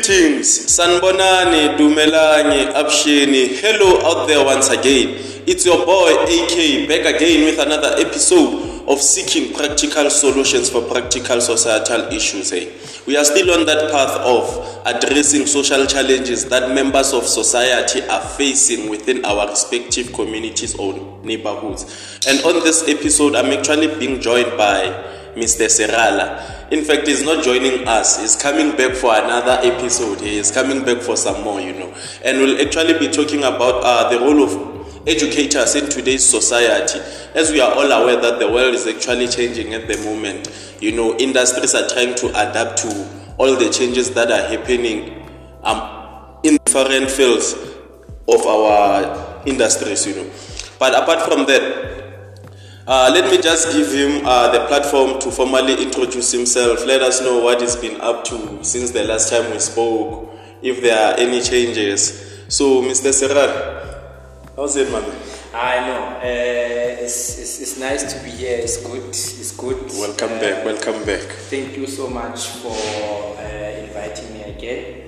Greetings, Sanbonani, Dumelani, Abshini. Hello out there once again. It's your boy AK back again with another episode of seeking practical solutions for practical societal issues. eh? We are still on that path of addressing social challenges that members of society are facing within our respective communities or neighborhoods. And on this episode, I'm actually being joined by Mr. Serala. In fact, he's not joining us. He's coming back for another episode. He is coming back for some more, you know. And we'll actually be talking about uh, the role of educators in today's society. As we are all aware that the world is actually changing at the moment. You know, industries are trying to adapt to all the changes that are happening um, in different fields of our industries, you know. But apart from that, uh, let me just give him uh, the platform to formally introduce himself. Let us know what he's been up to since the last time we spoke, if there are any changes. So, Mr. Serala, how's it, man? I know. Uh, it's, it's, it's nice to be here. It's good. It's good. Welcome Uh, back, welcome back. Thank you so much for uh, inviting me again.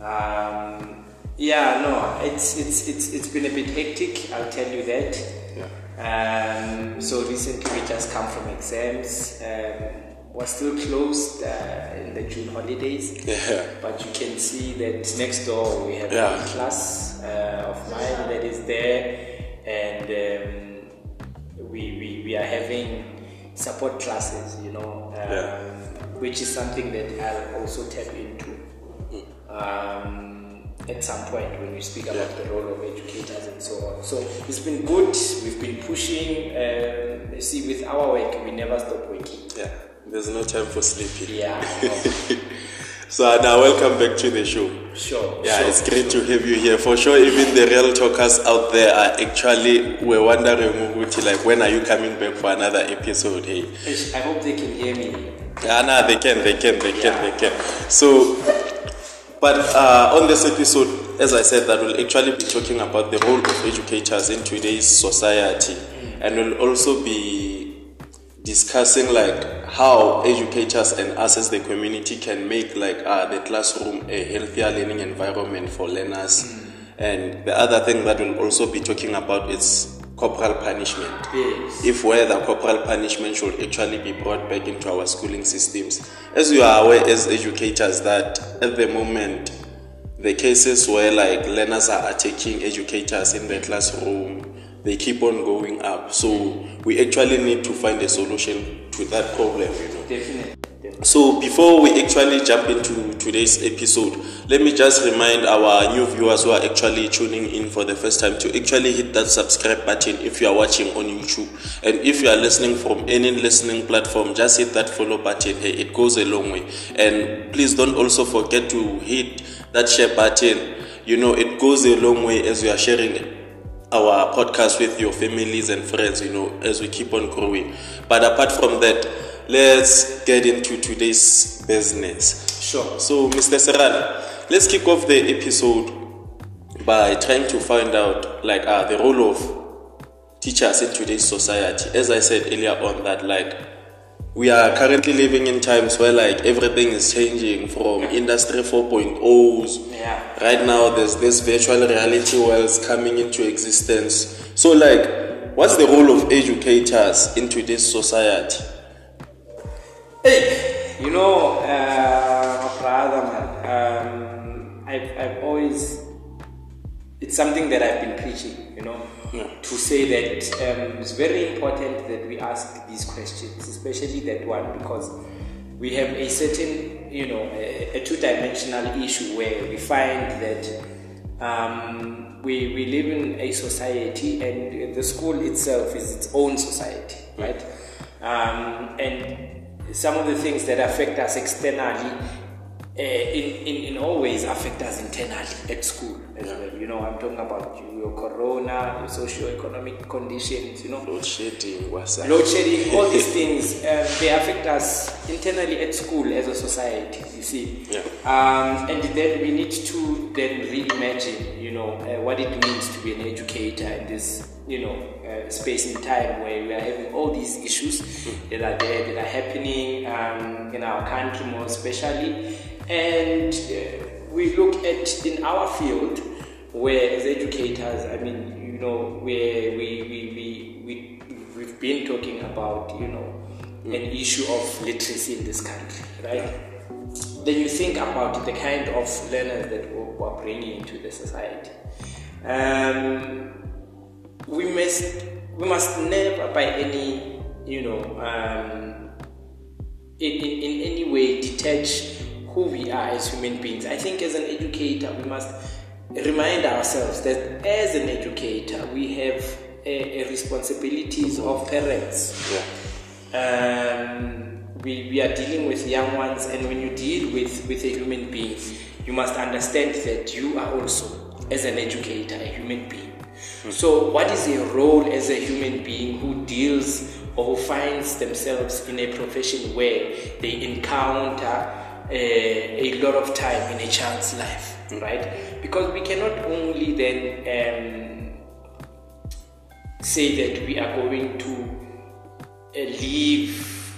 Um, yeah, no, it's, it's, it's, it's been a bit hectic, I'll tell you that. Um, so recently we just come from exams. Um, we're still closed uh, in the June holidays. Yeah. But you can see that next door we have Yeah. a class uh, of mine that is there, and um, we, we, we are having support classes, you know, um, Yeah. which is something that I'll also tap into um, at some point when we speak about the role of educators and so on. So it's been good, we've been pushing. Um, see, with our work, we never stop working. Yeah, there's no time for sleeping. Yeah, So, now welcome back to the show. sure. Yeah, sure, it's great to have you here. For sure, even the real talkers out there are actually were wondering, like, when are you coming back for another episode? Hey, I hope they can hear me. yeah, nah, they can, they can, they can, they can. So, but uh, on this episode, as I said, that we'll actually be talking about the role of educators in today's society, and we'll also be discussing like how educators and us as the community can make like uh, the classroom a healthier learning environment for learners. And the other thing that we'll also be talking about is corporal punishment Yes. if whether corporal punishment should actually be brought back into our schooling systems. As you are aware as educators that at the moment the cases where like learners are attacking educators in the classroom they keep on going up. So we actually need to find a solution to that problem, you know. Definitely. So before we actually jump into today's episode, let me just remind our new viewers who are actually tuning in for the first time to actually hit that subscribe button if you are watching on YouTube. And if you are listening from any listening platform, just hit that follow button. Hey, it goes a long way. And please don't also forget to hit that share button. You know, it goes a long way as we are sharing our podcast with your families and friends, you know, as we keep on growing. But apart from that, let's get into today's business. Sure. So, Mr. Serala, let's kick off the episode by trying to find out, like, uh, the role of teachers in today's society. As I said earlier on, that like we are currently living in times where like everything is changing from industry 4.0s Yeah. right now there's this virtual reality worlds coming into existence so like what's the role of educators in today's society Hey, you know, uh, brother, man, um, I've, I've always, it's something that I've been preaching, you know, to say that um, it's very important that we ask these questions, especially that one, because we have a certain, you know, a, a two-dimensional issue where we find that um, we, we live in a society and the school itself is its own society, right? Um, and some of the things that affect us externally uh, in, in, in all ways affect us internally at school as well. You know, I'm talking about your corona, your socio-economic conditions, you know, load shedding what's load shedding, all these things, um, they affect us internally at school as a society, you see. Yeah. Um, and then we need to then reimagine, you know, uh, what it means to be an educator in this, you know, uh, space and time where we are having all these issues that are there, that are happening um, in our country more especially. And uh, we look at in our field, where as educators, I mean, you know, where we we we we we've been talking about, you know, an issue of literacy in this country, right? Then you think about the kind of learners that we're we're bringing into the society. Um, we must we must never by any you know um, in, in, in any way detach who we are as human beings. I think as an educator we must remind ourselves that as an educator we have a, a responsibilities of parents. Um, we, we are dealing with young ones and when you deal with, with a human being you must understand that you are also as an educator a human being. Hmm. So, what is your role as a human being who deals or who finds themselves in a profession where they encounter a, a lot of time in a child's life, right? Because we cannot only then um, say that we are going to uh, leave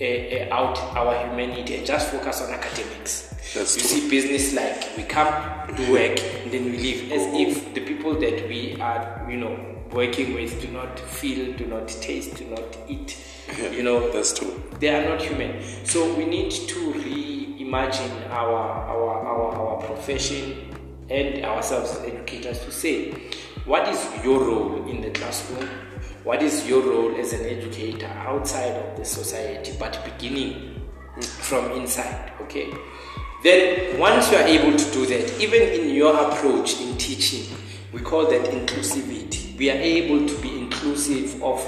uh, uh, out our humanity and just focus on academics. That's you true. see business like we come do work and then we leave as if the people that we are you know working with do not feel do not taste do not eat you know That's true. they are not human so we need to reimagine our our our, our profession and ourselves as educators to say what is your role in the classroom? What is your role as an educator outside of the society but beginning from inside? Okay. Then once you are able to do that even in your approach in teaching we call that inclusivity. We are able to be inclusive of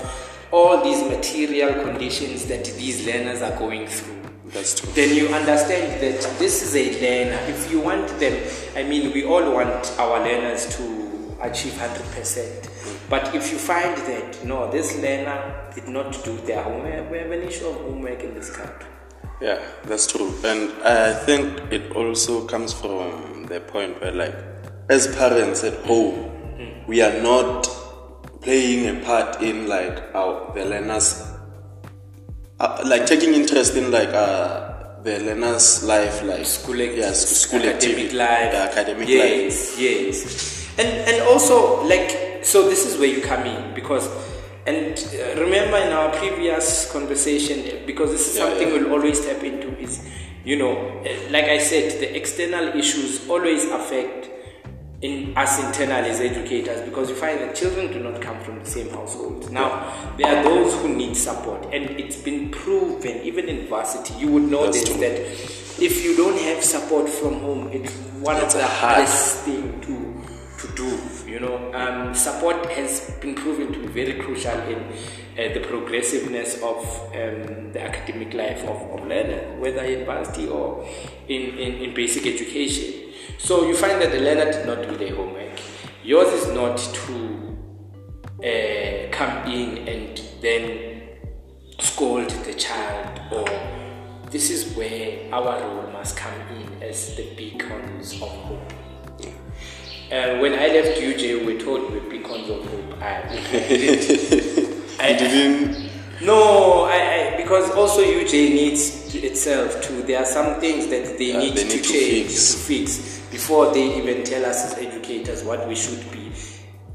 all these material conditions that these learners are going through That's true. then you understand that this is a learner. If you want them, I mean, we all want our learners to achieve 100%. Mm. But if you find that, no, this learner did not do their homework, we have an issue of homework in this country. Yeah, that's true. And I think it also comes from the point where, like, as parents at home, mm. we are not playing a part in, like, our the learners, uh, like, taking interest in, like, uh, the learner's life, like, School, yes, school academic activity, life. the academic life. yes, yes. And, and also, like, so this is where you come in because, and uh, remember in our previous conversation, because this is Yeah, something yeah. we'll always tap into, is, you know, uh, like I said, the external issues always affect in us internally as educators because you find that children do not come from the same household. Now, there are those who need support, and it's been proven, even in varsity, you would know That's this that if you don't have support from home, it's one It's of the hardest thing to to do. You know, um, support has been proven to be very crucial in uh, the progressiveness of um, the academic life of, of learner, whether in varsity or in, in, in basic education. So you find that the learner did not do their homework. Yours is not to uh, come in and then scold the child or this is where our role must come in as the beacons of hope. Uh, when I left UJ, we were told we were beacons of hope. I, I didn't. I, didn't. no, I, I because also UJ needs to itself to. There are some things that they Yeah, need they to need to change fix. to fix before they even tell us as educators what we should be.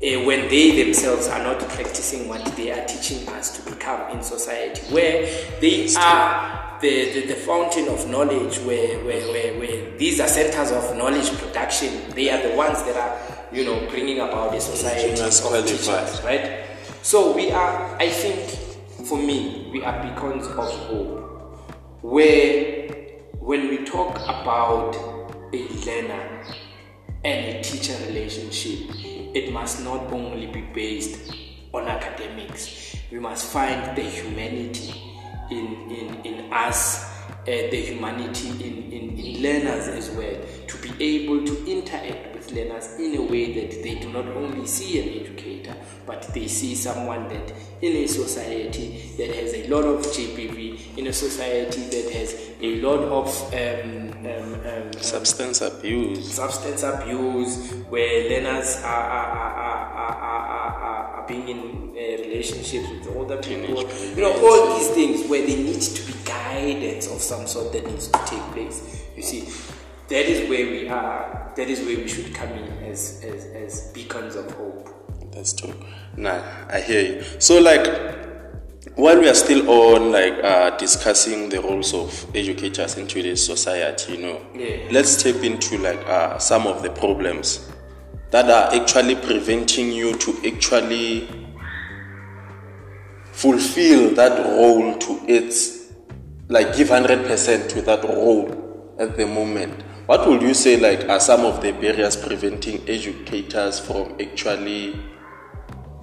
Uh, when they themselves are not practicing what they are teaching us to become in society, where they are the, the, the fountain of knowledge, where, where, where, where these are centers of knowledge production, they are the ones that are, you know, bringing about a society of qualified. right? So we are, I think, for me, we are beacons of hope. Where, when we talk about a learner and a teacher relationship, it must not only be based on academics. We must find the humanity in, in, in us, uh, the humanity in, in, in learners as well, to be able to interact learners in a way that they do not only see an educator, but they see someone that in a society that has a lot of GBV, in a society that has a lot of um, um, um, Substance abuse. substance abuse, where learners are, are, are, are, are, are, are, being in uh, relationships with older people. You know, all these things where there needs to be guidance of some sort that needs to take place. You see, that is where we are. That is where we should come in as as, as beacons of hope. That's true. Nah, I hear you. So, like, while we are still on, like, uh, discussing the roles of educators in today's society, you know, Yeah. let's tap into, like, uh, some of the problems that are actually preventing you to actually fulfill that role to its, like, give 100% to that role at the moment. What would you say, like, are some of the barriers preventing educators from actually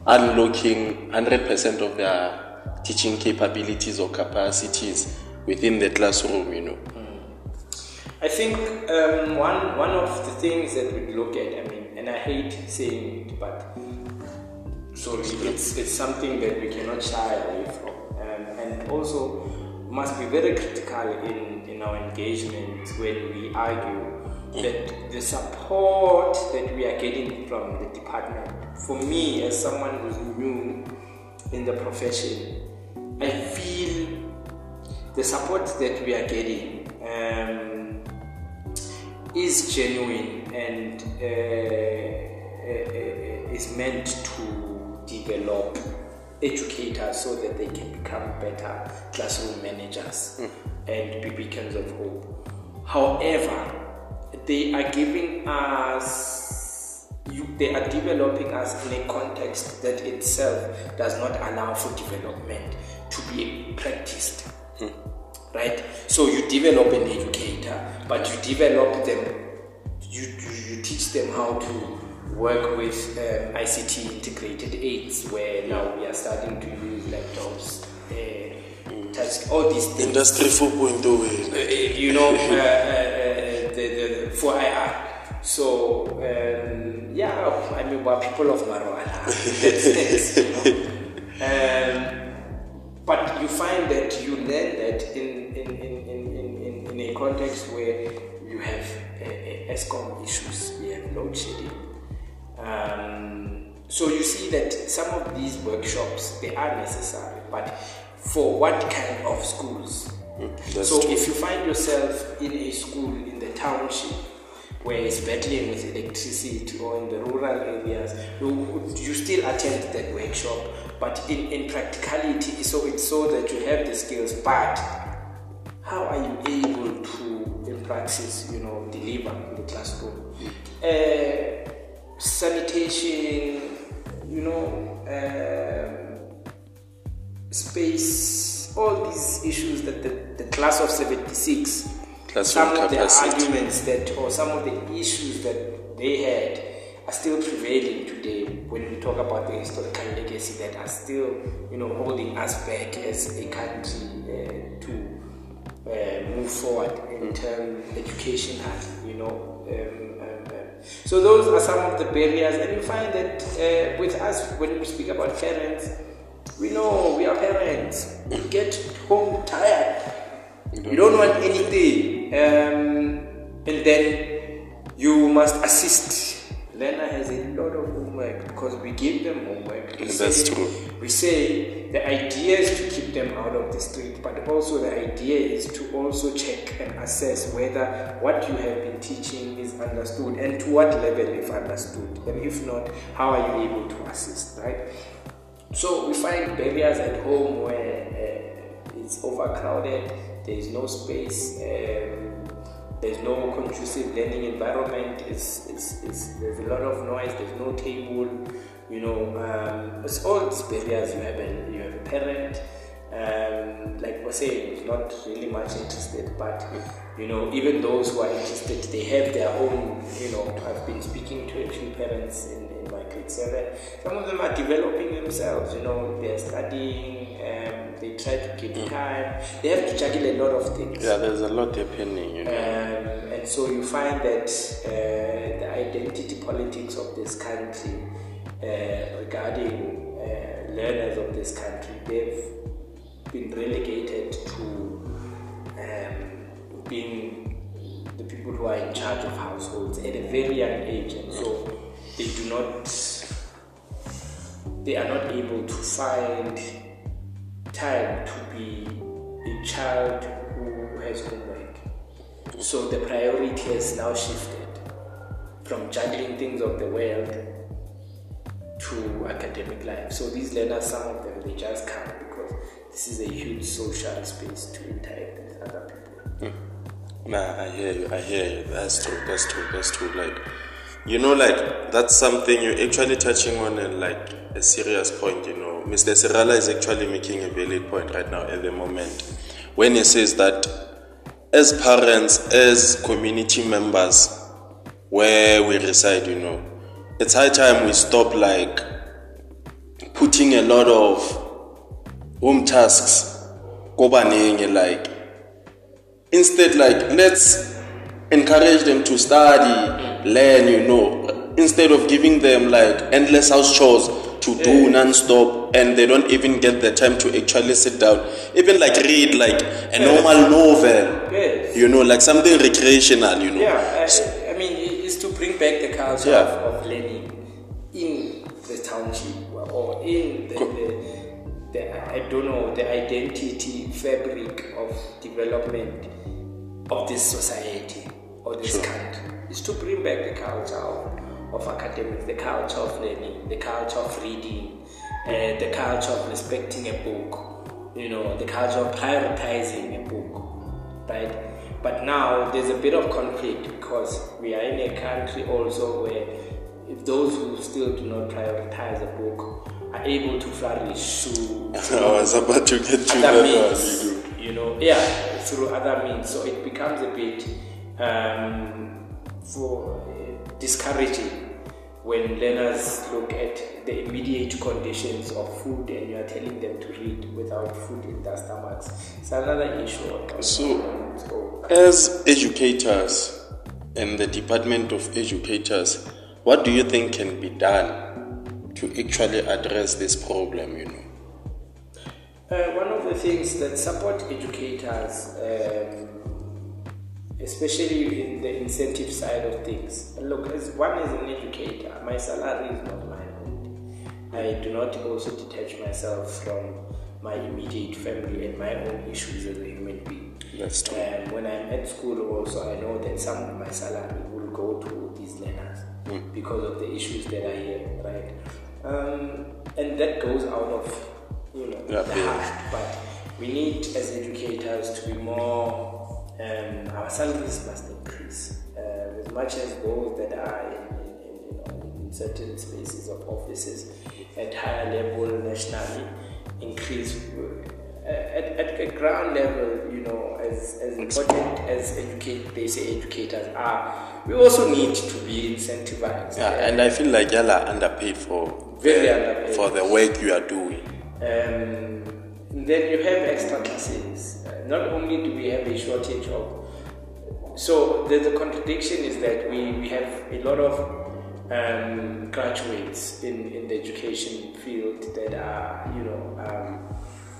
unlocking 100% of their teaching capabilities or capacities within the classroom, you know. I think um, one one of the things that we look at, I mean, and I hate saying it, but sorry, it's it's something that we cannot shy away from, um, and also must be very critical in in our engagement when we argue that the support that we are getting from the department. For me, as someone who's new in the profession, I feel the support that we are getting. Um, is genuine and uh, uh, uh, is meant to develop educators so that they can become better classroom managers and be beacons of hope. However, they are giving us, they are developing us in a context that itself does not allow for development to be practiced right? So you develop an educator, but you develop them, you, you, you teach them how to work with um, ICT integrated aids, where now we are starting to use laptops, uh, touch all these things. Industry 4.0. Uh, you know, uh, uh, uh, the, the, 4IR. So, um, yeah, I mean, we're people of Marwala. That's it, you know. Um, but you find that you learn that in, in, in, in, in, in a context where you have uh, uh, Eskom issues, you have load shedding. Um, so you see that some of these workshops, they are necessary, but for what kind of schools? that's so true. if you find yourself in a school in the township where it's battling with electricity or in the rural areas, you, you still attend that workshop, but in, in practicality, so it's so that you have the skills, but how are you able to, in practice, you know, deliver in the classroom? Uh, sanitation, you know, um, space, all these issues that the, the class of 76, Classroom some of the arguments that, or some of the issues that they had are still prevailing today when we talk about the historical legacy that are still, you know, holding us back as a country uh, to uh, move forward in terms educational, you know. Um. So those are some of the barriers, and you find that uh, with us when we speak about parents, we know we are parents. We get home tired. You don't want anything, um, and then you must assist. Learner has a lot of homework because we give them homework. We That's say- true. we say the idea is to keep them out of the street, but also the idea is to also check and assess whether what you have been teaching is understood and to what level if understood. And if not, how are you able to assist, right? So we find barriers at home where uh, it's overcrowded, there is no space, um, there's no conducive learning environment, it's, it's, it's, there's a lot of noise, there's no table, you know, um, it's all these barriers you have, a, you have a parent, um, like we're saying, who's not really much interested, but you know, even those who are interested, they have their own, you know, I've been speaking to a few parents in, in my grade seven. Some of them are developing themselves, you know, they're studying, um, they try to keep time, they have to juggle a lot of things. Yeah, there's a lot happening, you know. Um, and so you find that uh, the identity politics of this country uh, regarding uh, learners of this country, they've been relegated to um, being the people who are in charge of households at a very young age, and so they do not, they are not able to find time to be a child who has homework. So the priority has now shifted from juggling things of the world academic life. So these learners, some of them, they just come because this is a huge social space to interact with other people. Hmm. Nah, I hear you. I hear you. That's true. That's true. That's true. Like, you know, like that's something you're actually touching on, and like a serious point. You know, Mr. Serala is actually making a valid point right now at the moment when he says that as parents, as community members, where we reside, you know, it's high time we stop like putting a lot of home tasks kobaningi like instead like let's encourage them to study learn you know instead of giving them like endless house chores to do non-stop and they don't even get the time to actually sit down even like read like a normal novel Yes. you know like something recreational you know Yeah, I, I mean, it is to bring back the culture Yeah. of, township or in the, the, the, I don't know, the identity fabric of development of this society or this Sure. country. Is to bring back the culture of, of academics, the culture of learning, the culture of reading, uh, the culture of respecting a book, you know, the culture of prioritizing a book, right? But now there's a bit of conflict because we are in a country also where if those who still do not prioritize a book are able to flourish through I was about to get to other that means, you know, yeah, through other means. So it becomes a bit um, for uh, discouraging when learners look at the immediate conditions of food and you are telling them to read without food in their stomachs. It's another issue. So- on its own. As educators and the Department of Educators, what do you think can be done to actually address this problem? You know, Uh, one of the things that support educators, um, especially in the incentive side of things, look, as one is an educator, my salary is not my own. I do not also detach myself from my immediate family and my own issues as a human being. that's true. Um, when I'm at school, also, I know that some of my salary will go to these learners because of the issues that are here, right? Um, and that goes out of you know Yeah, the heart. But we need, as educators, to be more. Um, our salaries must increase uh, as much as those that are in, in, you know, in certain spaces of offices at higher level nationally increase uh, at, at a ground level, you know, as, as important as educate, they say educators are, we also need to be incentivized. Yeah, and I feel like y'all are underpaid for Very the, underpaid. for the work you are doing. Um, then you have extra classes. Uh, not only do we have a shortage of, so the, the contradiction is that we, we have a lot of um, graduates in, in the education field that are, you know, um,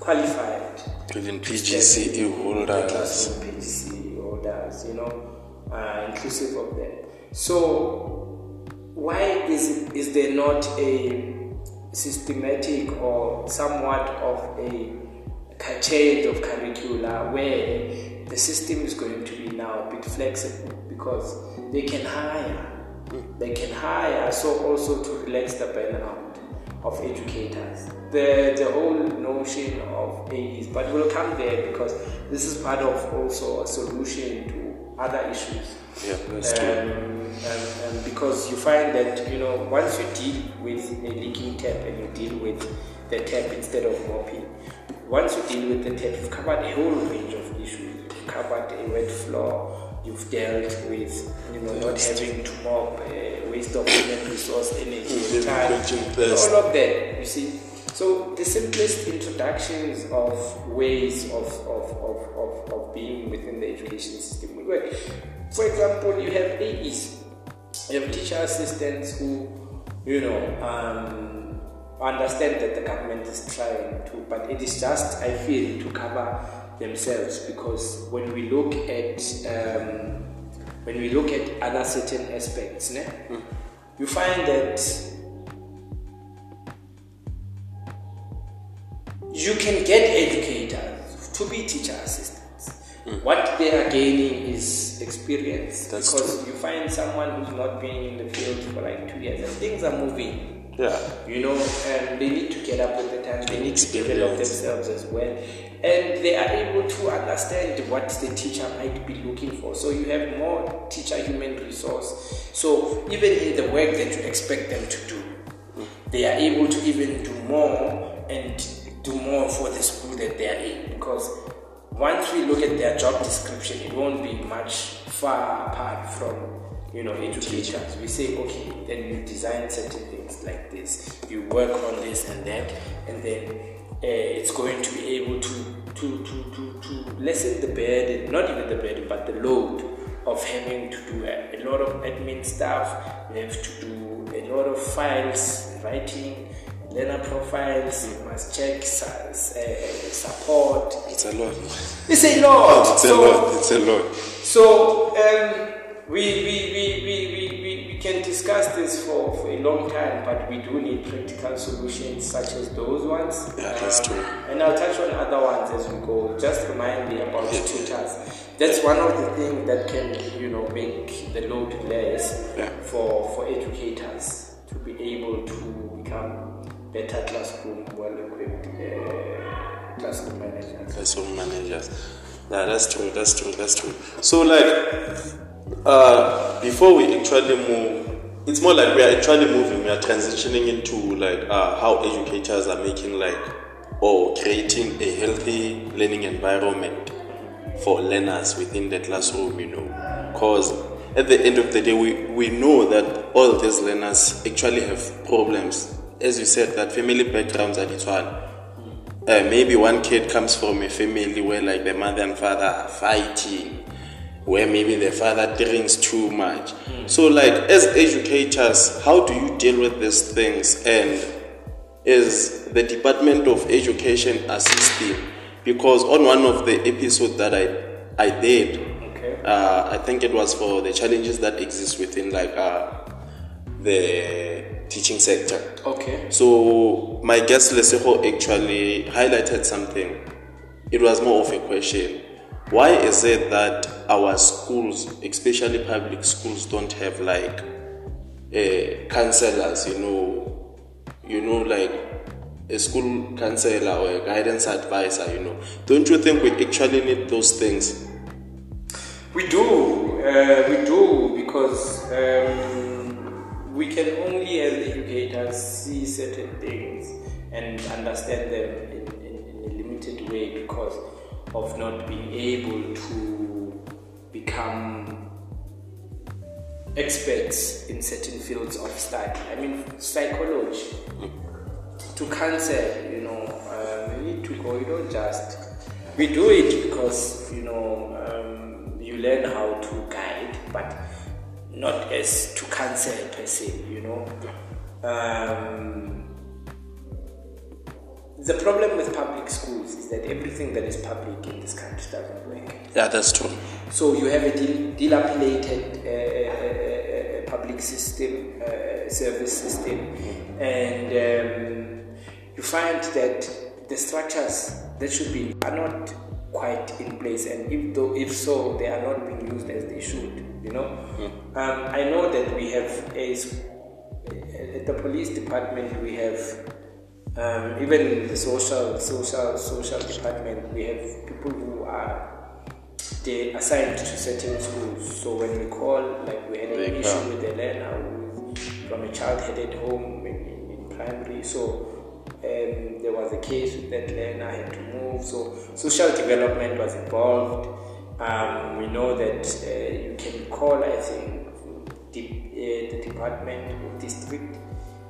qualified. Even PGCE the holders. PGCE holders, you know, uh, inclusive of them. So why is is there not a systematic or somewhat of a change of curricula where the system is going to be now a bit flexible because they can hire they can hire so also to relax the burnout of educators the the whole notion of AEs but we'll come there because this is part of also a solution to other issues Yeah, that's true. um, um, um, because you find that you know once you deal with a leaking tap and you deal with the tap instead of mopping, once you deal with the tap, you've covered a whole range of issues. You've covered a wet floor. You've dealt with you know not having to mop, uh, waste of human resource, energy, time, quenching and thirst. all of that. You see. So the simplest introductions of ways of, of, of, of, of being within the education system will work. For example, you have AEs, you have teacher assistants who, you know, um, understand that the government is trying to, but it is just, I feel, to cover themselves because when we look at um, when we look at other certain aspects, ne, you find that you can get educators to be teacher assistants. What they are gaining is experience. That's because you find someone who's not been in the field for like two years and things are moving. Yeah. You know, and they need to get up with the times. They need to develop Experience. themselves as well, and they are able to understand what the teacher might be looking for. So you have more teacher human resource. So even in the work that you expect them to do, they are able to even do more and do more for the school that they are in. Because once we look at their job description, it won't be much far apart from you know educators. We say, okay, then you design certain things like this, you work on this and that, and then it's going to be able to to, to, to, to lessen the burden, not even the burden, but the load of having to do a, a lot of admin stuff. You have to do a lot of files, writing, learner profiles. You must check uh, support. It's a lot. It's a lot. It's a so, lot. It's a lot. so um, we, we, we, we, we, we, we can discuss this for, for a long time, but we do need practical solutions such as those ones. Yeah, that's true. And I'll touch on other ones as we go. Just remind me about the tutors. That's one of the things that can, you know, make the load less Yeah. for, for educators to be able to become better classroom, well-equipped uh, classroom managers. classroom managers. Yeah, that's true, that's true, that's true. So like uh before we actually move it's more like we are actually moving, we are transitioning into like uh, how educators are making like or creating a healthy learning environment for learners within the classroom, you know. Because at the end of the day we, we know that all these learners actually have problems. As you said, that family backgrounds are the one uh, maybe one kid comes from a family where like the mother and father are fighting where maybe the father drinks too much so like as educators how do you deal with these things and is the department of education assisting because on one of the episodes that i i did Okay. uh, i think it was for the challenges that exist within like uh, the teaching sector Okay. so my guest Lesego actually highlighted something. It was more of a question. Why is it that our schools, especially public schools, don't have like uh, counselors? You know, you know, like a school counselor or a guidance advisor. You know, don't you think we actually need those things? We do, uh, we do, because um, we can only, as educators, see certain things and understand them in, in, in a limited way because of not being able to become experts in certain fields of study. I mean, psychology, to cancer, you know, um, need to go, you don't just. We do it because, you know, um, you learn how to guide, but not as to cancer per se, you know. Um, the problem with public schools is that everything that is public in this country doesn't work. Yeah, that's true. So you have a dil- dilapidated uh, uh, uh, uh, public system, uh, service system, and um, you find that the structures that should be are not quite in place, and if though if so, they are not being used as they should. You know, um, I know that we have a at the police department we have um, even the social social social department we have people who are they assigned to certain schools. So when we call, like we had an They issue come. with a learner who from a child headed home in, in, in primary. So um, there was a case with that learner had to move. So social development was involved. Um, we know that uh, you can call, I think, the, uh, the department or district,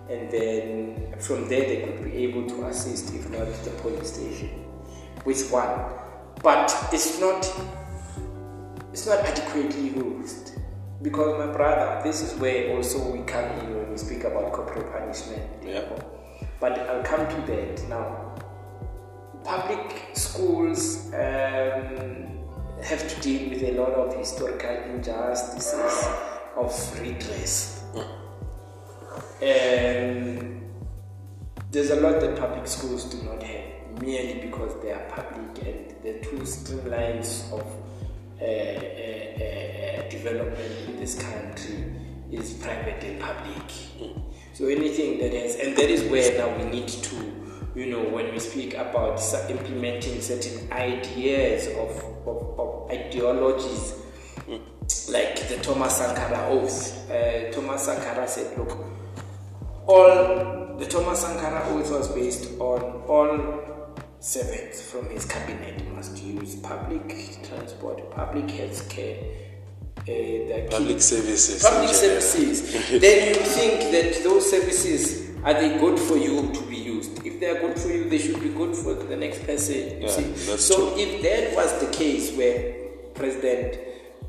and then from there they could be able to assist, if not the police station, with one. But it's not it's not adequately used. Because my brother this is where also we come in when we speak about corporal punishment. Yeah. but i'll come to that now. Public schools um, have to deal with a lot of historical injustices of redress um, there's a lot that public schools do not have merely because they are public and the two streamlines of uh, uh, uh, development in this country is private and public. So anything that has, and that is where now we need to, you know, when we speak about implementing certain ideas of, of, of ideologies, like the Thomas Sankara oath. Uh, Thomas Sankara said, look, all the Thomas Sankara oath was based on all servants from his cabinet must use public transport, public health care, uh, Public services. public services, then you think that those services are they good for you to be used? If they are good for you, they should be good for the next person. You Yeah, see, so true. if that was the case where president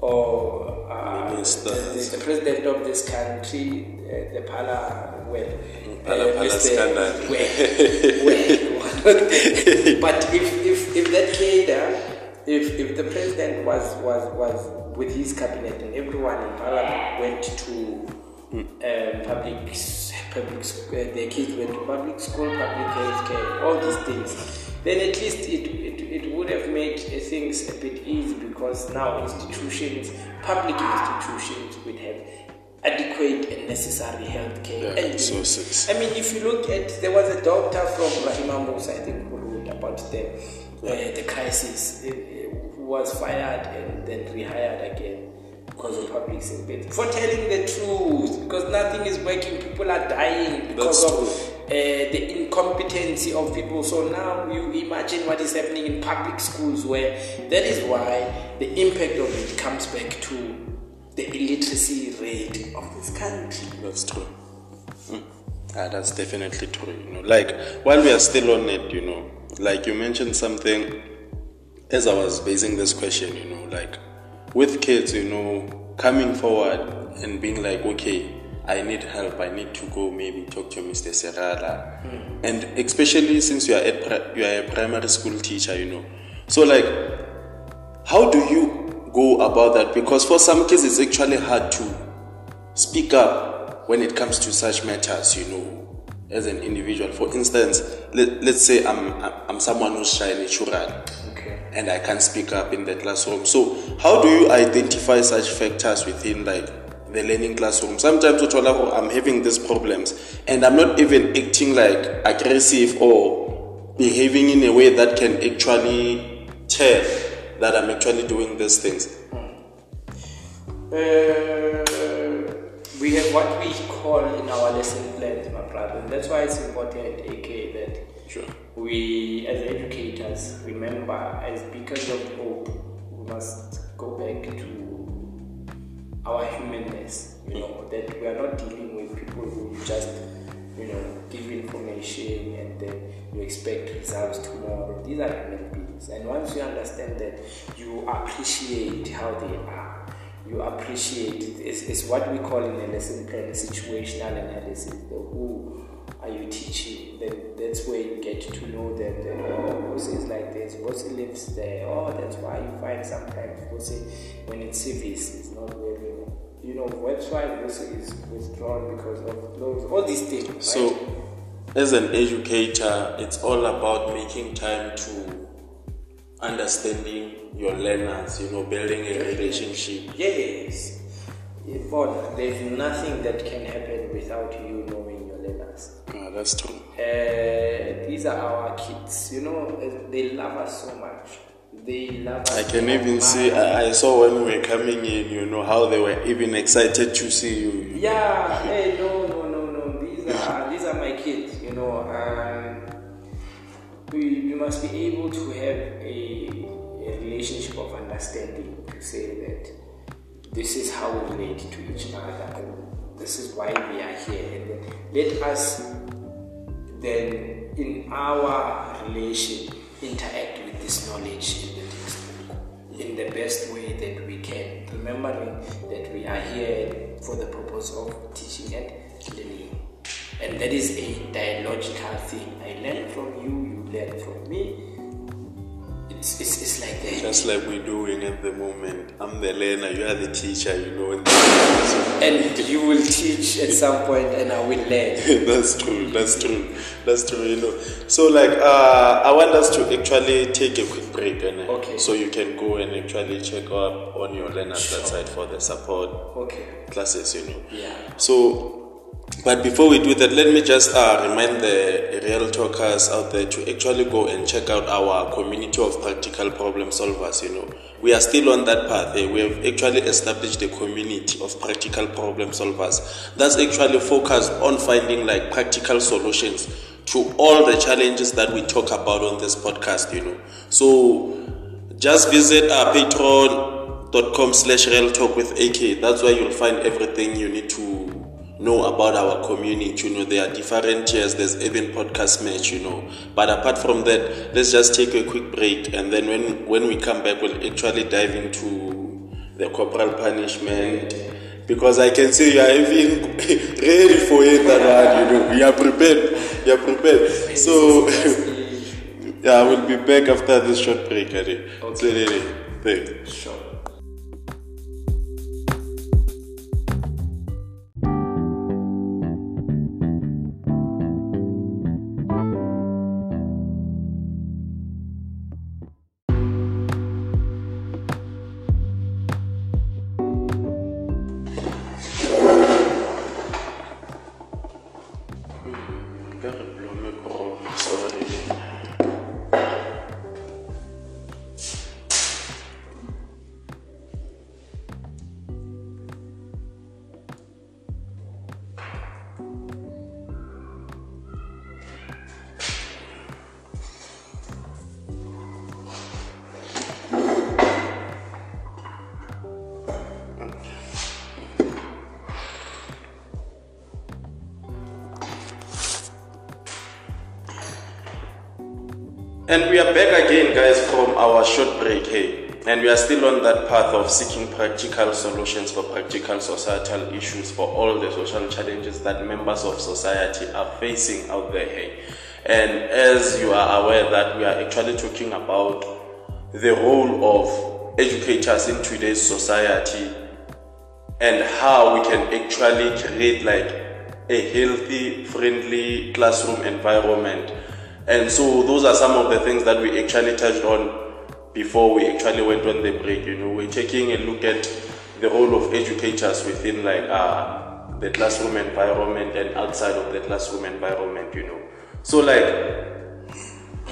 or uh, the, the president of this country, uh, the Phala, well, Phala- Phala Mr. well, well, but if, if, if that cadre, if, if the president was, was, was with his cabinet and everyone in parliament went to um, public, public, uh, their kids went to public school, public health care, all these things, then at least it, it, it would have made uh, things a bit easy because now institutions, public institutions would have adequate and necessary health care. Yeah, and resources. I mean, if you look at, there was a doctor from Rahima Moosa, I think, who wrote about the, uh, the crisis, uh, who was fired and then rehired again because of public safety. For telling the truth, because nothing is working, people are dying because That's of uh, the incompetency of people. So now you imagine what is happening in public schools, where that is why the impact of it comes back to the illiteracy rate of this country. That's true. Mm. Ah, that's definitely true. You know, like while we are still on it, you know, like you mentioned something as I was basing this question, you know, like with kids, you know, coming forward and being like, okay, I need help. I need to go maybe talk to Mr. Serala, and especially since you are at you are a primary school teacher, you know, so like how do you go about that? Because for some kids, it's actually hard to speak up when it comes to such matters, you know, as an individual. For instance, let, let's say I'm, I'm someone who's shy naturally Okay. and I can't speak up in the classroom. So, how do you identify such factors within like the learning classroom? Sometimes gore oh, I'm having these problems and I'm not even acting like aggressive or behaving in a way that can actually tell that I'm actually doing these things. Uh, we have what we call in our lesson plans, my brother. That's why it's important, AK, that Sure. we, as educators, remember, as beacons of hope, we must go back to our humanness. You know that we are not dealing with people who just, you know, give information and then you expect results tomorrow. These are human beings, and once you understand that, you appreciate how they are you appreciate. It's, it's what we call in a lesson plan situational analysis. The who are you teaching? Then that's where you get to know them. That oh, Bosi is like this. Bosi lives there. Oh, that's why you find sometimes Bosi when it's civis is not very. You know, that's why Bosi is withdrawn because of those all these things. Right? So, as an educator, it's all about making time to understanding your learners, you know, building a relationship. Yes. But there's nothing that can happen without you knowing your learners. Ah, that's true. Uh, these are our kids. You know, uh, they love us so much. They love us. I can so even much. see, I, I saw when we were coming in, you know, how they were even excited to see you. Yeah. Hey, no, no, no, no. These are we must be able to have a, a relationship of understanding to say that this is how we relate to each other and this is why we are here. And then let us then in our relation interact with this knowledge in the textbook in the best way that we can remembering that we are here for the purpose of teaching and learning and that is a dialogical thing i learn from you you learn from me it's, it's, it's like that. Just like we're doing at the moment. I'm the learner, you are the teacher, you know. And And you will teach at some point, and I will learn. that's true. That's true. That's true. You know. So like, uh, I want us to actually take a quick break, and Okay. so you can go and actually check up on your learners website for the support Okay. classes. You know. Yeah. So, but before we do that, let me just uh, remind the real talkers out there to actually go and check out our community of practical problem solvers. You know, we are still on that path. eh. We have actually established a community of practical problem solvers that's actually focused on finding like practical solutions to all the challenges that we talk about on this podcast. You know, so just visit our patreon.com slash real talk with ak that's where you'll find everything you need to know about our community you know there are different tiers there's even podcast match you know but apart from that let's just take a quick break and then when when we come back we'll actually dive into the corporal punishment because I can see you are even ready for it that one, you know. You are prepared. You are prepared. So yeah, we'll be back after this short break, Okay. Thanks. Sure. And we are back again, guys, from our short break. Hey, and we are still on that path of seeking practical solutions for practical societal issues for all the social challenges that members of society are facing out there. Hey, and as you are aware that we are actually talking about the role of educators in today's society and how we can actually create like a healthy, friendly classroom environment. And so those are some of the things that we actually touched on before we actually went on the break. You know, we're taking a look at the role of educators within like uh, the classroom environment and outside of the classroom environment. You know, so like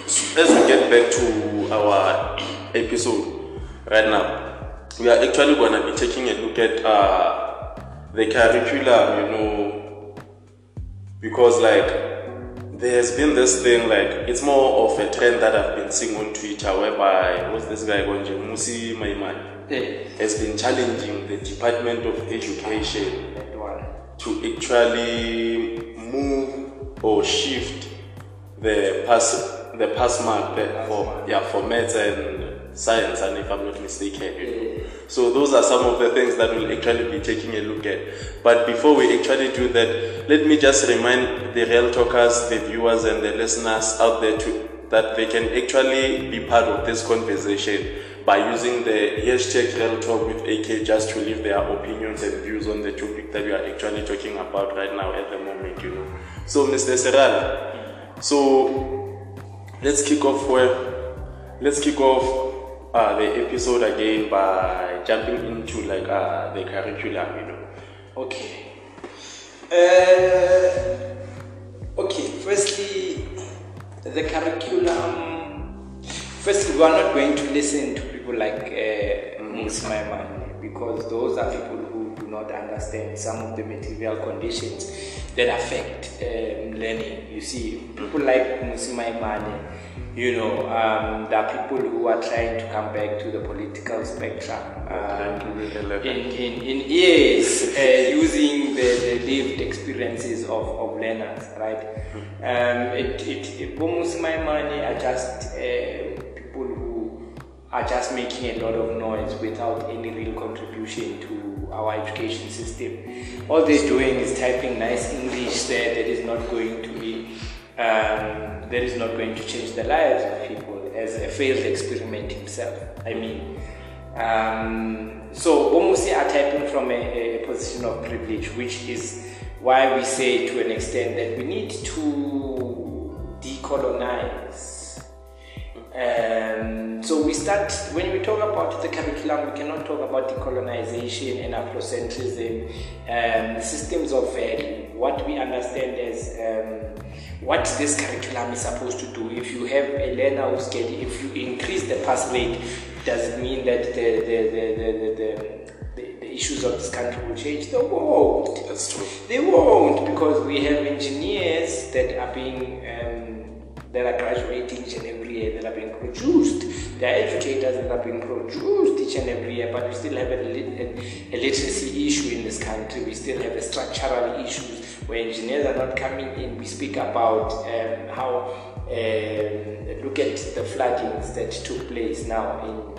as we get back to our episode right now, we are actually going to be taking a look at uh, the curriculum, you know, because like there has been this thing like it's more of a trend that I've been seeing on Twitter whereby what's this guy going Mmusi Maimane Yeah. has been challenging the Department of Education to actually move or shift the pass the pass mark for yeah for maths and science and if I'm not mistaken. So those are some of the things that we'll actually be taking a look at. But before we actually do that, let me just remind the real talkers, the viewers and the listeners out there to that they can actually be part of this conversation by using the hashtag real talk with AK just to leave their opinions and views on the topic that we are actually talking about right now at the moment, you know. So Mr. Serala, so let's kick off where let's kick off uh, the episode again by jumping into like uh, the curriculum, you know. Okay. Uh, okay, firstly, the curriculum. Firstly, we are not going to listen to people like uh, Maimane because those are people who do not understand some of the material conditions that affect um, learning. You see, people like Maimane, you know, um, there are people who are trying to come back to the political spectrum. Um, in, in, in years uh, using the, the lived experiences of, of learners, right? Um, it, it, it, Bomusi Maimane are just uh, people who are just making a lot of noise without any real contribution to our education system. All they're doing is typing nice English there that is not going to be, um, that is not going to change the lives of people. as a failed experiment himself. I mean, um, so Bomusi are typing from a, a position of privilege, which is why we say to an extent that we need to decolonize. Um, so we start when we talk about the curriculum, we cannot talk about decolonization and Afrocentrism, um, systems of value. What we understand as um, what this curriculum is supposed to do. If you have a learner who's getting, if you increase the pass rate, does it mean that the the the the, the, the issues of this country will change. They won't. That's true. They won't because we have engineers that are being um, that are graduating each and every year that are being produced. There are educators that are being produced each and every year, but we still have a, a, a literacy issue in this country. We still have a structural issues where engineers are not coming in. We speak about um, how um, look at the floodings that took place now in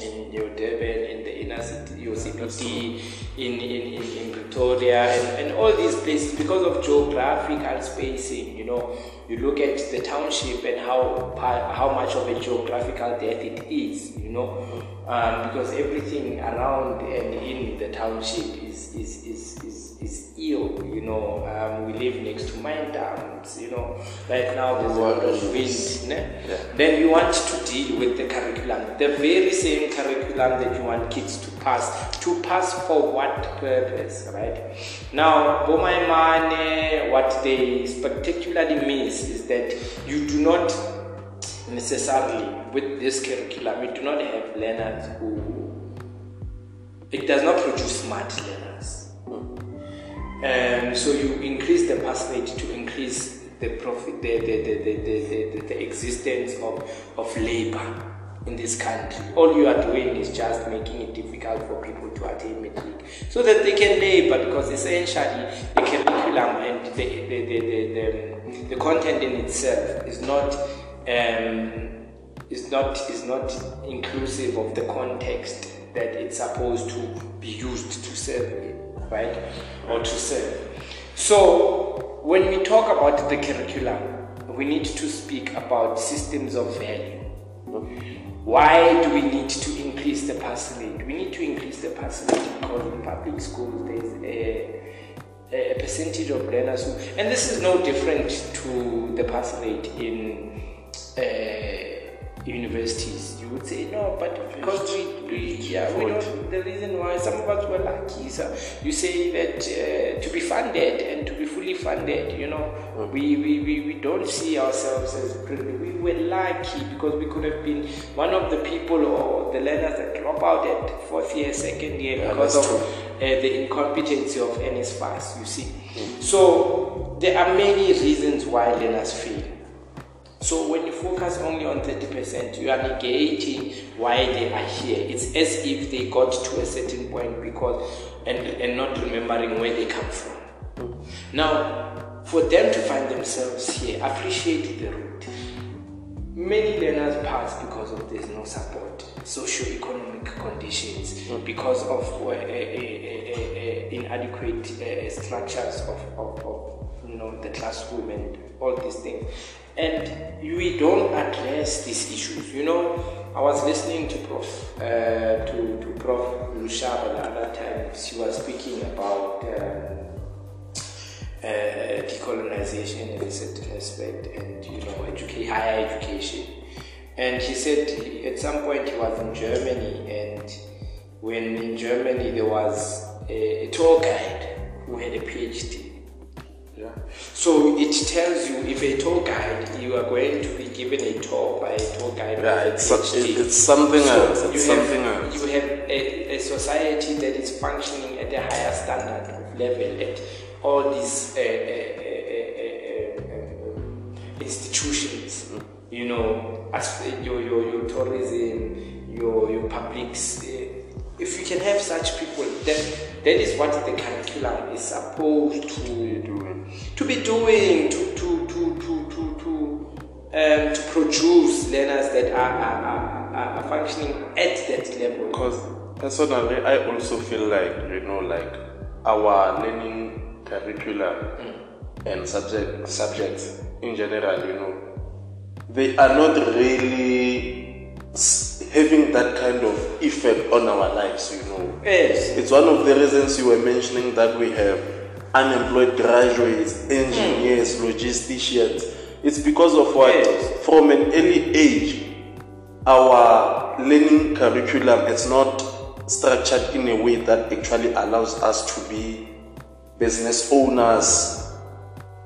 in your Durban, in the inner city, your CBD, in, in, in, in Pretoria, and, and all these places because of geographical spacing. You know, you look at the township and how how much of a geographical death it is. You know, um, because everything around and in the township is is, is, is, is ill. You know, um, we live next to mine towns. You know, right now there's a lot of wind. Ne? Yeah. Then you want to deal with the curriculum, the very same curriculum that you want kids to pass. To pass for what purpose, right? Now, Bomaimane, what they spectacularly miss is that you do not necessarily, with this curriculum, you do not have learners who, it does not produce smart learners. Um, so you increase the rate to increase the profit, the, the, the, the, the, the, existence of, of labor in this country. All you are doing is just making it difficult for people to attain matric so that they can labor because essentially the curriculum and the, the, the, the, the, the content in itself is not um, is not is not inclusive of the context that it's supposed to be used to serve in, right? Or to serve. So when we talk about the curriculum, we need to speak about systems of value. Why do we need to increase the pass rate? We need to increase the pass rate because in public schools there's a, a percentage of learners who, and this is no different to the pass rate in uh, universities. You would say no, but because we, we yeah, we don't. The reason why some of us were lucky, so you say that uh, to be funded and to be fully funded, you know, we, we, we, we don't see ourselves as. We were lucky because we could have been one of the people or the learners that drop out at fourth year, second year Yeah, because of uh, the incompetency of NSFAS, you see. So there are many reasons why learners fail. So when you focus only on 30%, you are negating why they are here. It's as if they got to a certain point because and, and not remembering where they come from. Now, for them to find themselves here, appreciate the route. Many learners pass because of there's no support, socio-economic conditions, because of uh, uh, uh, uh, inadequate uh, structures of, of, of you know the classroom and all these things. And we don't address these issues. You know, I was listening to Prof. Uh, to, to Prof. Lushaba the other time. She was speaking about. Um, uh, decolonization in a certain aspect and you know educate, higher education and he said at some point he was in germany and when in germany there was a, a tour guide who had a phd Yeah. so it tells you if a tour guide you are going to be given a tour by a tour guide Yeah, it's, it's something So else. It's you something have, else. You have a, a society that is functioning at a higher standard of level at all these uh, uh, uh, uh, uh, uh, institutions. You know, as your, your, your tourism, your, your publics. If you can have such people, then that is what the curriculum is supposed to doing. to be doing to to to to to to, um, to produce learners that are, are, are, are- functioning at that level. Because personally, I also feel like you know, like our learning curriculum and subject subjects in general, you know, they are not really having that kind of effect on our lives, you know. Yes. It's one of the reasons you were mentioning that we have unemployed graduates, engineers, mm. logisticians. It's because of what? Yes. From an early age, our learning curriculum is not structured in a way that actually allows us to be business owners,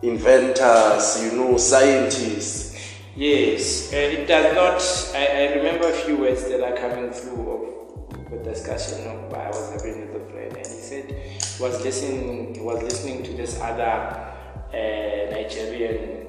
inventors, you know, scientists. Yes, uh, it does not. I, I remember a few words that are coming through of the discussion of I was having with a friend, and he said he was listening. He was listening to this other uh, Nigerian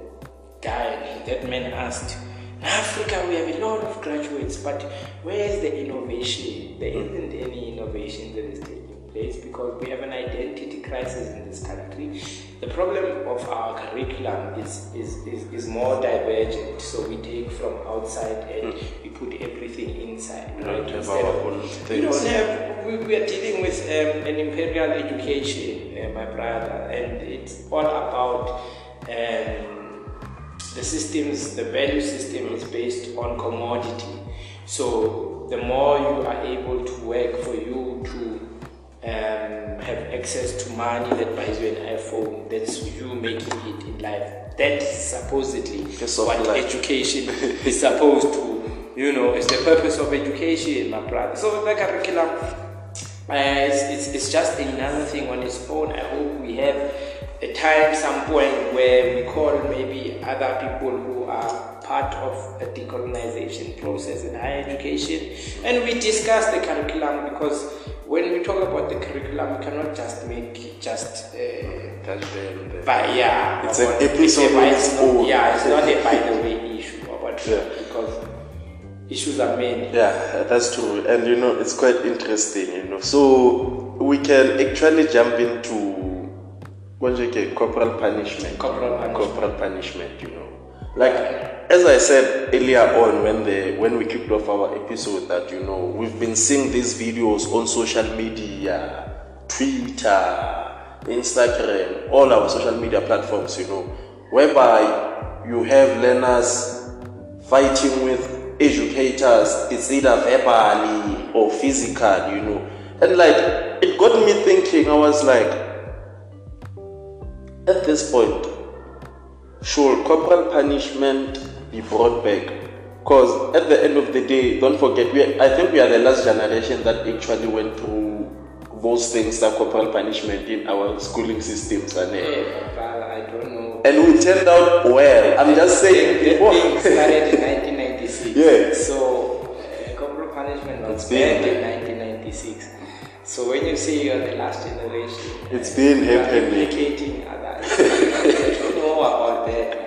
guy, and that man asked, "In Africa, we have a lot of graduates, but where is the innovation? There isn't any innovation that is taking place because we have an identity crisis in this country. The problem of our curriculum is, is, is, is more divergent. So we take from outside and we put everything inside. We right? don't of- We don't have, we, we are dealing with um, an imperial education, uh, my brother, and it's all about um, the systems, the value system is based on commodity. So the more you are able to work for you to um, have access to money that buys you an iPhone, that's you making it in life. That's supposedly what life. education is supposed to, you know, it's the purpose of education, my brother. So the curriculum, uh, it's, it's, it's just another thing on its own. I hope we have a time, some point where we call maybe other people who part of a decolonization process in higher education and we discuss the curriculum because when we talk about the curriculum, we cannot just make it just. Uh, but yeah, It's an about- episode a- it's its not- own. Yeah, it's not a by the way issue, but Yeah. because issues are many. Yeah, that's true. And you know, it's quite interesting, you know. So we can actually jump into what you get corporal punishment. Corporal punishment. Corporal punishment, you know. Like as I said earlier on when the when we kicked off our episode that you know we've been seeing these videos on social media, Twitter, Instagram, all our social media platforms, you know, whereby you have learners fighting with educators, it's either verbally or physical, you know. And like, it got me thinking, I was like, at this point, should corporal punishment be brought back? Because at the end of the day, don't forget, we I think we are the last generation that actually went through those things like corporal punishment in our schooling systems. And, eh, I don't know. and we turned out well. I'm just saying, That before- started in 1996. Yeah. So, uh, corporal punishment was It's been- banned in 1996. So when you say you're the last generation, It's been you are happening. implicating others. I don't know about that,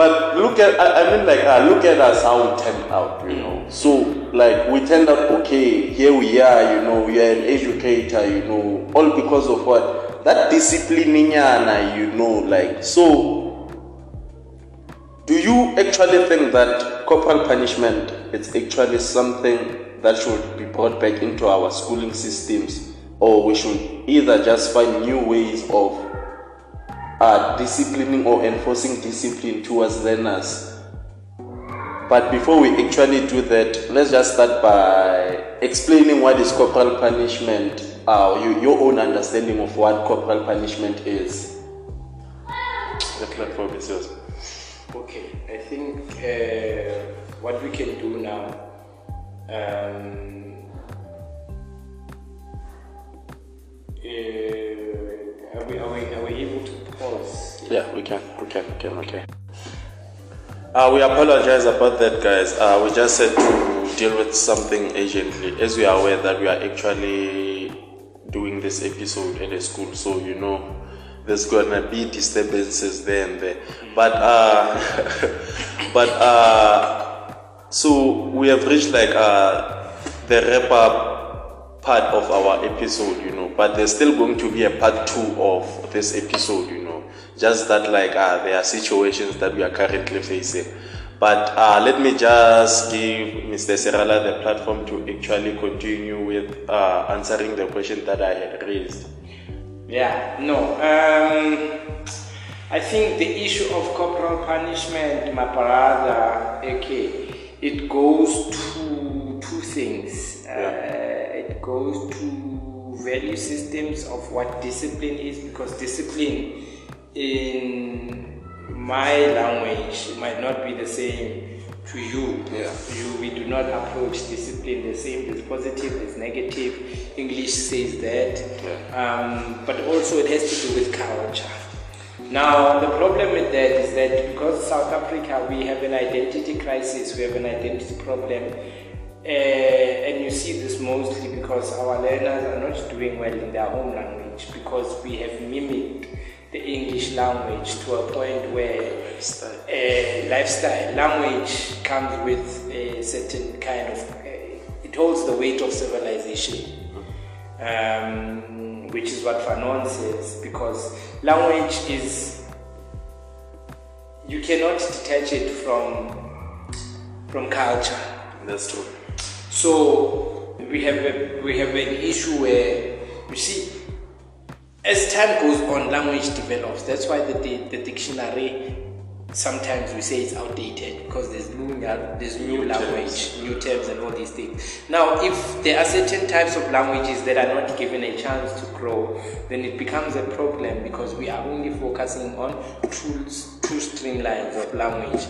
But look at, I, I mean, like, uh, look at us how we turned out, you know. So, like, we turned out okay. Here we are, you know. We are an educator, you know. All because of what? That discipline, you know. Like, so, do you actually think that corporal punishment is actually something that should be brought back into our schooling systems, or we should either just find new ways of uh, disciplining or enforcing discipline towards learners. But before we actually do that, let's just start by explaining what is corporal punishment, uh, you, your own understanding of what corporal punishment is. The platform is yours. Okay, I think uh, what we can do now. Um, uh, are, we, are, we, are we able to pause? Yeah, we can, we can, we can, okay. Uh, we apologize about that, guys. Uh, we just had to deal with something urgently, as we are aware that we are actually doing this episode at a school, so you know there's gonna be disturbances there and there. But uh, but uh, so we have reached like uh, the wrap up part of our episode, you know. But there's still going to be a part two of this episode, you know. Just that like uh, there are situations that we are currently facing. But uh, let me just give Mr. Serala the platform to actually continue with uh, answering the question that I had raised. Yeah, no. Um, I think the issue of corporal punishment, my brother, okay, it goes to two things. Uh, it goes to value systems of what discipline is because discipline in my language might not be the same to you. Yeah. You, we do not approach discipline the same. There's positive, there's negative. English says that. Um, but also it has to do with culture. Now, the problem with that is that because South Africa, we have an identity crisis, we have an identity problem. Uh, and you see this mostly because our learners are not doing well in their home language because we have mimicked the English language to a point where Lifestyle. uh, lifestyle language comes with a certain kind of uh, it holds the weight of civilization um, which is what Fanon says because language is you cannot detach it from from culture That's true. So we have a, we have an issue where you see, as time goes on, language develops. That's why the the, the dictionary sometimes we say it's outdated because there's new there's new, New language, new terms, and all these things. Now, if there are certain types of languages that are not given a chance to grow, then it becomes a problem because we are only focusing on two two streamlines of language.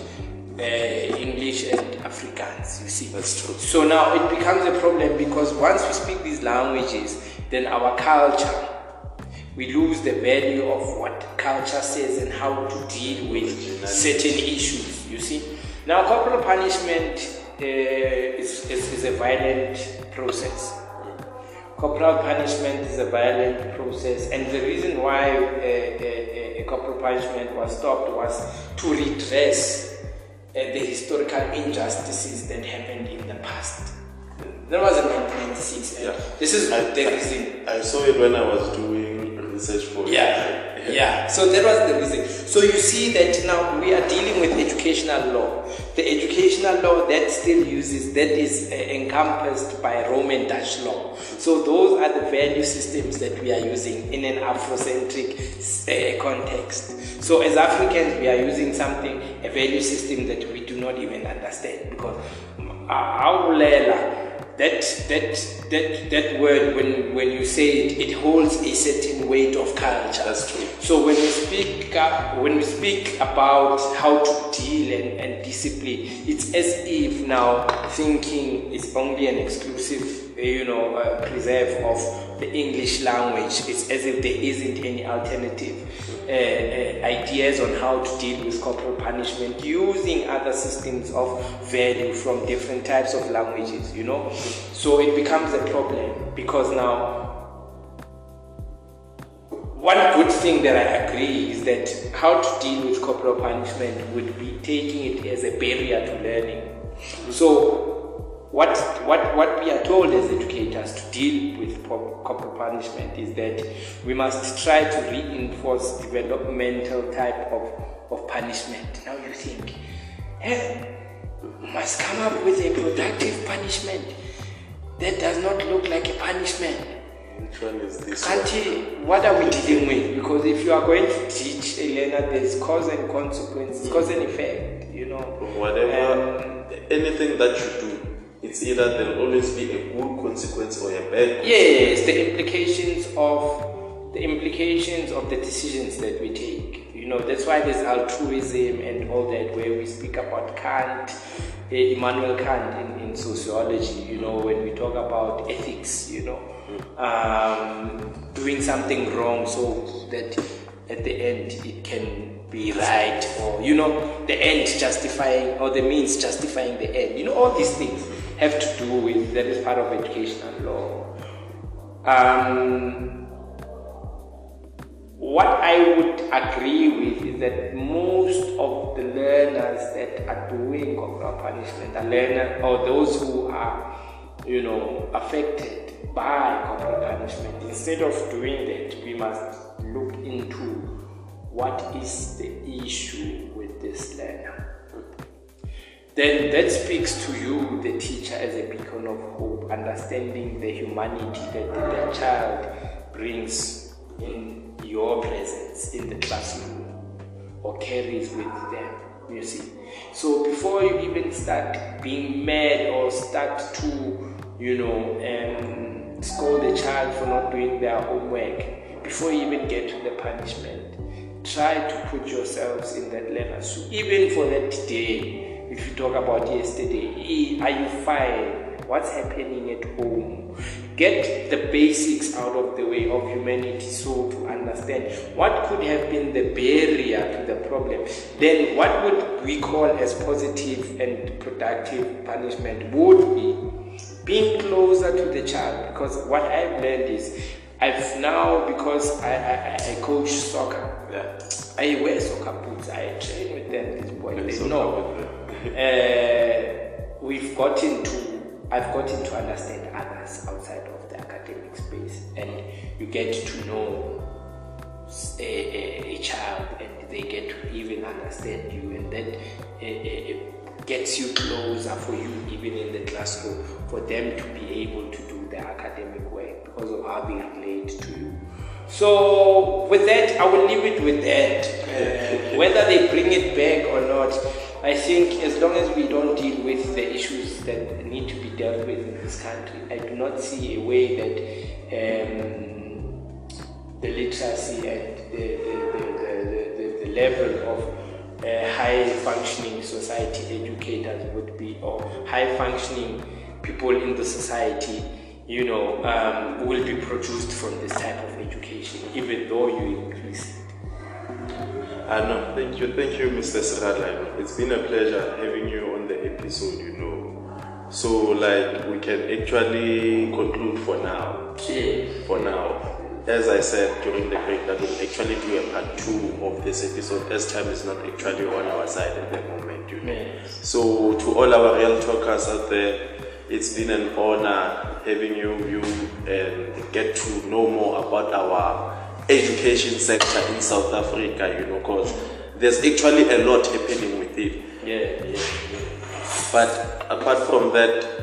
Uh, English and Afrikaans, you see. That's true. So now it becomes a problem because once we speak these languages, then our culture, we lose the value of what culture says and how to deal with certain issues. You see. Now, corporal punishment uh, is, is, is a violent process. Corporal punishment is a violent process, and the reason why uh, uh, uh, corporal punishment was stopped was to redress uh, the historical injustices that happened in the past. That was in 1996. Yeah. This is I- the reason. I saw it when I was doing research for Yeah, yeah. So that was the reason. So you see that now we are dealing with educational law. The educational law that still uses that is uh, encompassed by Roman Dutch law. So those are the value systems that we are using in an Afrocentric uh, context. So as Africans, we are using something, a value system that we do not even understand because our that that that that word when when you say it it holds a certain weight of culture That's true. so when we speak uh, when we speak about how to deal and, and discipline it's as if now thinking is only an exclusive you know uh, preserve of the english language it's as if there isn't any alternative uh, uh, ideas on how to deal with corporal punishment using other systems of value from different types of languages you know so it becomes a problem because now one good thing that I agree is that how to deal with corporal punishment would be taking it as a barrier to learning. So, what what what we are told as educators to deal with corporal punishment is that we must try to reinforce developmental type of, of punishment. Now you think, hey, must come up with a productive punishment that does not look like a punishment. Which one is this? Auntie, what are we dealing with? Because if you are going to teach a learner, there's cause and consequences, cause and effect, you know. Whatever, Um, anything that you do, it's either there'll always be a good consequence or a bad. yes, the implications of the implications of the decisions that we take. You know, that's why there's altruism and all that, where we speak about Kant, eh, Immanuel Kant in, in sociology. You know, when we talk about ethics, you know, um, doing something wrong so that at the end it can be right, or you know, the end justifying or the means justifying the end. You know, all these things have to do with that is part of educational law. Um, what I would agree with is that most of the learners that are doing corporal punishment are learners or those who are, you know, affected by corporal punishment. Instead of doing that, we must look into what is the issue with this learner. Then that speaks to you, the teacher, as a beacon of hope, understanding the humanity that the child brings in your presence in the classroom. or carries with them. You see. So before you even start being mad or start to, you know, um, scold the child for not doing their homework, before you even get to the punishment, try to put yourselves in that level. So even for that day, if you talk about yesterday, eh, are you fine? What's happening at home? Get the basics out of the way of humanity so to understand what could have been the barrier to the problem. Then, what would we call as positive and productive punishment would be being closer to the child because what I've learned is I've now because I, I, I coach soccer. Yeah. I wear soccer boots. I train with them. This boy, Play they know. Uh, we've gotten to. I've gotten to understand others outside of the academic space, and you get to know a, a, a child, and they get to even understand you, and that uh, uh, gets you closer for you, even in the classroom, for them to be able to do their academic work because of how they relate to you. So, with that, I will leave it with that. Uh, whether they bring it back or not, I think as long as we don't deal with the issues that need to be dealt with in this country, I do not see a way that um, the literacy and the, the, the, the, level of uh, high functioning society educators would be, or high functioning people in the society, you know, um, will be produced from this type of education, even though you increase. Ah, no, thank you, thank you, Mr. Serala. It's been a pleasure having you on the episode, you know. So, like, we can actually conclude for now. Okay. For now. As I said during the break, that we'll actually do a part two of this episode as time is not actually on our side at the moment, you know. Yes. So, to all our real talkers out there, it's been an honor having you, you and get to know more about our education sector in South Africa, you know, because there's actually a lot happening with it. Yeah, yeah, yeah. But apart from that,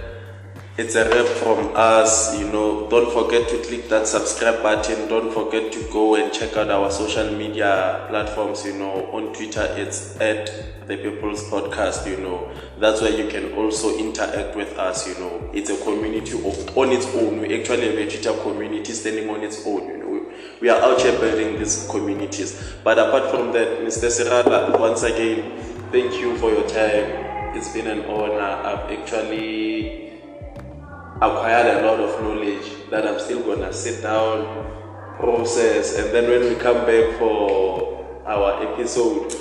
it's a wrap from us. You know, don't forget to click that subscribe button. Don't forget to go and check out our social media platforms. You know, on Twitter it's at the People's Podcast. You know, that's where you can also interact with us. You know, it's a community of on its own. We actually have a Twitter community standing on its own. You know, we, are out here building these communities. But apart from that, Mr. Serala, once again, thank you for your time. It's been an honor. I've actually acquired a lot of knowledge that I'm still gonna sit down, process, and then when we come back for our episode,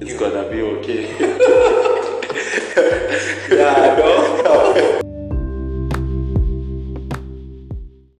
it's gonna be okay. Yeah, no.